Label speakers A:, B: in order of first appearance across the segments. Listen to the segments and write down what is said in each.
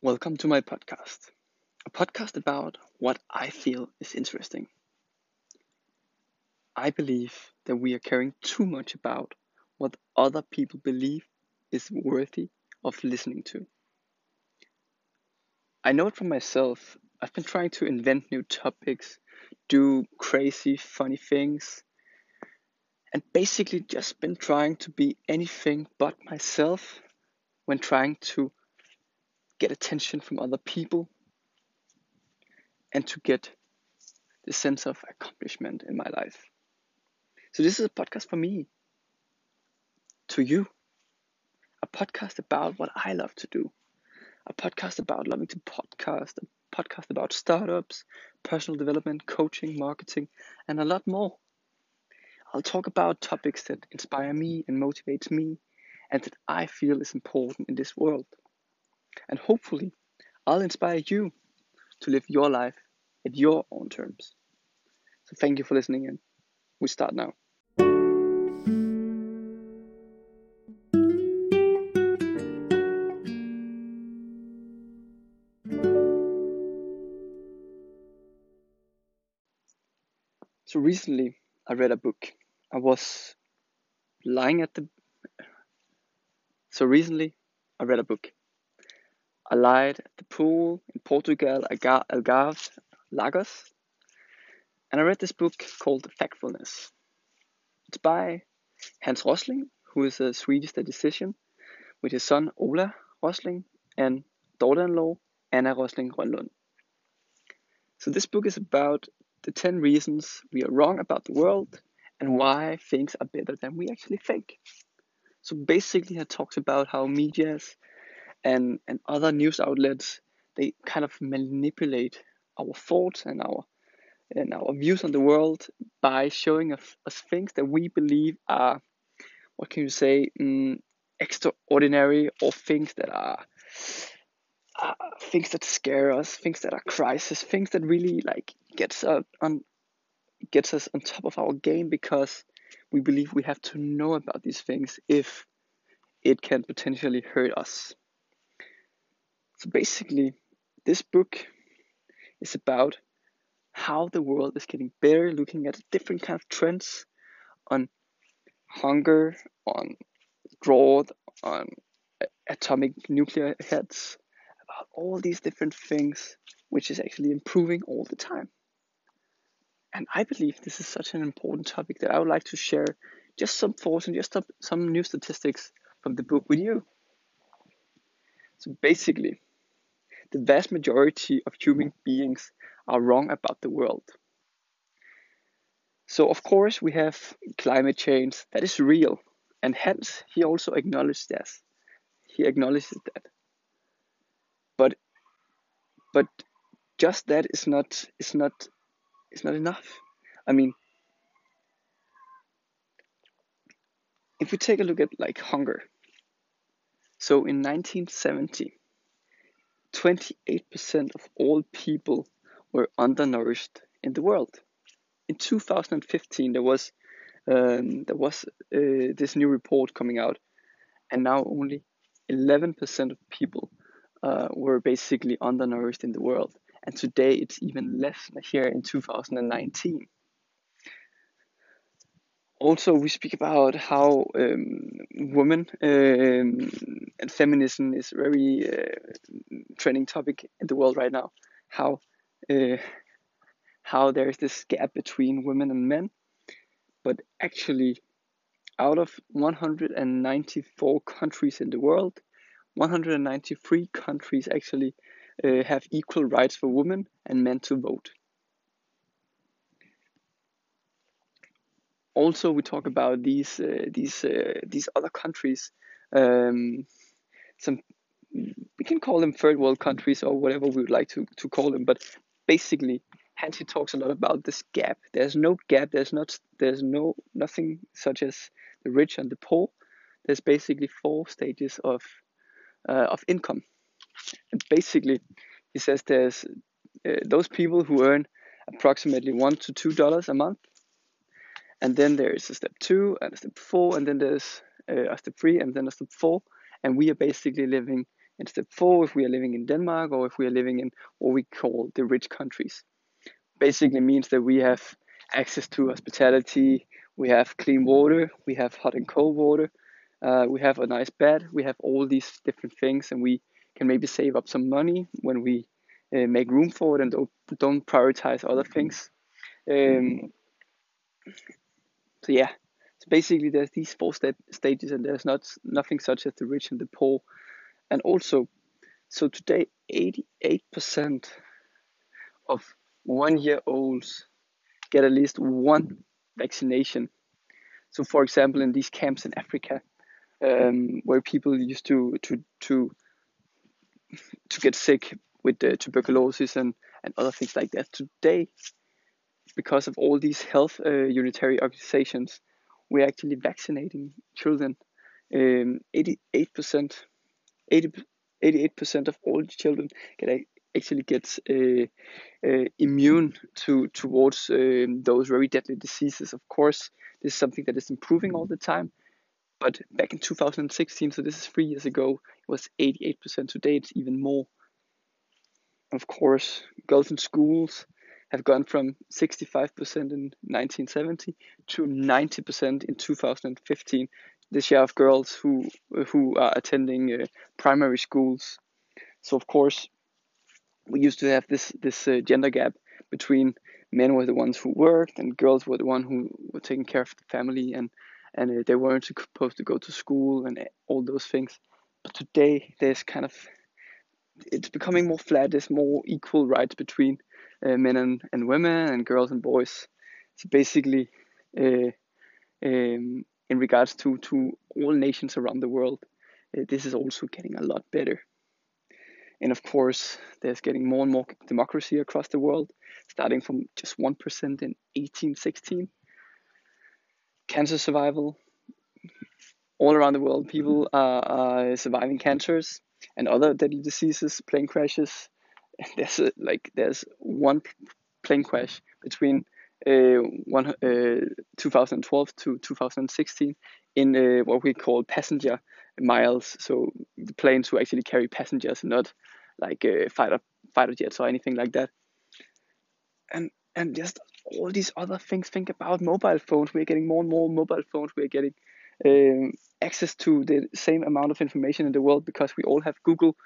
A: Welcome to my podcast, a podcast about what I feel is interesting. I believe that we are caring too much about what other people believe is worthy of listening to. I know it for myself. I've been trying to invent new topics, do crazy, funny things, and basically just been trying to be anything but myself when trying to get attention from other people and to get the sense of accomplishment in my life. So, this is a podcast for me, to you, a podcast about what I love to do, a podcast about loving to podcast, a podcast about startups, personal development, coaching, marketing, and a lot more. I'll talk about topics that inspire me and motivates me and that I feel is important in this world. And hopefully, I'll inspire you to live your life at your own terms. So, thank you for listening in. We start now. So, recently I read a book. I was lying at the. So, recently I read a book I lied at the pool in Portugal, Algarve, Lagos. And I read this book called Factfulness. It's by Hans Rosling, who is a Swedish statistician, with his son Ola Rosling and daughter-in-law Anna Rosling Grönlund. So this book is about the 10 reasons we are wrong about the world and why things are better than we actually think. So basically it talks about how medias and and other news outlets they kind of manipulate our thoughts and our and our views on the world by showing us, us things that we believe are what can you say um, extraordinary or things that are uh, things that scare us things that are crisis things that really like gets us on gets us on top of our game because we believe we have to know about these things if it can potentially hurt us so basically, this book is about how the world is getting better, looking at different kind of trends on hunger, on growth, on atomic nuclear heads, about all these different things, which is actually improving all the time. And I believe this is such an important topic that I would like to share just some thoughts and just some new statistics from the book with you. So basically, the vast majority of human beings are wrong about the world. So, of course, we have climate change that is real, and hence he also acknowledged that. He acknowledges that. But, but just that is not is not is not enough. I mean, if we take a look at like hunger. So in 1970, 28% of all people were undernourished in the world. In 2015, there was um, there was uh, this new report coming out, and now only 11% of people uh, were basically undernourished in the world. And today it's even less here in 2019 also we speak about how um, women um, and feminism is a very uh, trending topic in the world right now. How uh, how there's this gap between women and men. But actually out of 194 countries in the world 193 countries actually uh, have equal rights for women and men to vote also we talk about these uh, these uh, these other countries um, some we can call them third world countries or whatever we would like to, to call them but basically Hansi talks a lot about this gap. There's no gap there's not there's no nothing such as the rich and the poor. There's basically four stages of uh, of income. And basically he says there's uh, those people who earn approximately one to two dollars a month and then there is a step two and a step four and then there's uh, a step three and then a step four and we are basically living in step four if we are living in Denmark or if we are living in what we call the rich countries. Basically means that we have access to hospitality, we have clean water, we have hot and cold water, uh, we have a nice bed, we have all these different things, and we can maybe save up some money when we uh, make room for it and don't, don't prioritize other things. Um, so yeah, so basically there's these four st- stages, and there's not nothing such as the rich and the poor, and also, so today 88% of one year olds get at least one vaccination. So, for example, in these camps in Africa, um, where people used to to to to get sick with the tuberculosis and and other things like that. Today, because of all these health uh, unitary organizations, we're actually vaccinating children. Um, 88%, 80, 88% of all children get actually gets uh, uh, immune to towards um, those very deadly diseases. Of course, this is something that is improving all the time. But back in 2016, so this is three years ago, it was 88%. Today, it's even more. Of course, girls in schools have gone from 65% in 1970 to 90% in 2015. The share of girls who who are attending uh, primary schools. So of course, we used to have this this uh, gender gap between men were the ones who worked and girls were the one who were taking care of the family and and uh, they weren't supposed to go to school and uh, all those things. But today there's kind of it's becoming more flat. There's more equal rights between uh, men and, and women and girls and boys. So basically, uh, um, in regards to to all nations around the world, uh, this is also getting a lot better. And of course, there's getting more and more democracy across the world, starting from just 1% in 1816. Cancer survival. All around the world, people are, are surviving cancers and other deadly diseases, plane crashes. There's a, like there's one plane crash between uh, one, uh, 2012 to 2016 in uh, what we call passenger miles. So the planes who actually carry passengers, not like uh, fighter fighter jets or anything like that. And and just all these other things. Think about mobile phones. We're getting more and more mobile phones. We're getting um, access to the same amount of information in the world because we all have Google.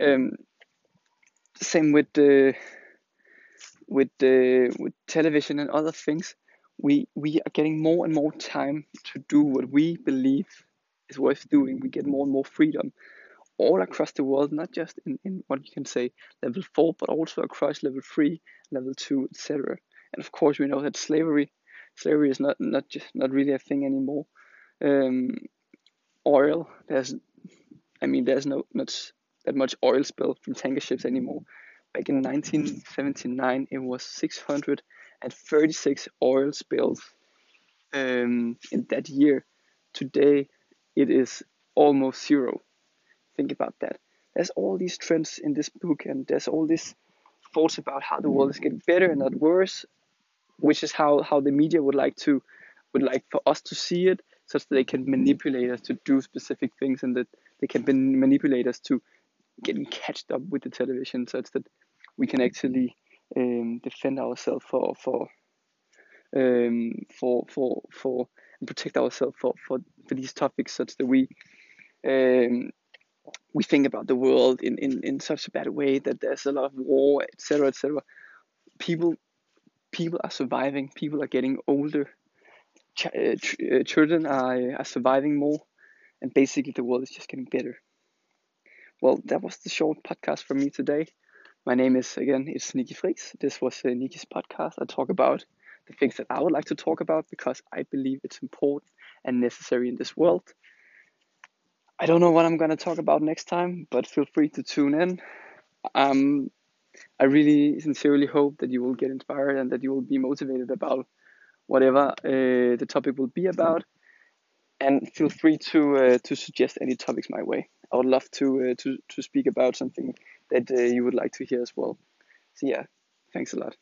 A: Um, same with the with the with television and other things. We we are getting more and more time to do what we believe is worth doing. We get more and more freedom all across the world, not just in, in what you can say level four, but also across level three, level two, etc. And of course, we know that slavery, slavery is not not just not really a thing anymore. Um, oil, there's, I mean, there's no not that much oil spill from tanker ships anymore. Back in 1979, it was 636 oil spills um, in that year. Today, it is almost zero. Think about that. There's all these trends in this book, and there's all these thoughts about how the world is getting better and not worse, which is how, how the media would like to would like for us to see it, such that they can manipulate us to do specific things, and that they can manipulate us to getting catched up with the television, such that we can actually um, defend ourselves for for um, for for for and protect ourselves for, for for these topics, such that we um, we think about the world in, in, in such a bad way that there's a lot of war, etc., etc. People, people are surviving. People are getting older. Ch- uh, uh, children are, are surviving more, and basically the world is just getting better. Well, that was the short podcast from me today. My name is again it's Niki Friis. This was uh, Niki's podcast. I talk about the things that I would like to talk about because I believe it's important and necessary in this world. I don't know what I'm going to talk about next time, but feel free to tune in. Um, I really sincerely hope that you will get inspired and that you will be motivated about whatever uh, the topic will be about. And feel free to uh, to suggest any topics my way. I would love to uh, to to speak about something that uh, you would like to hear as well. So yeah, thanks a lot.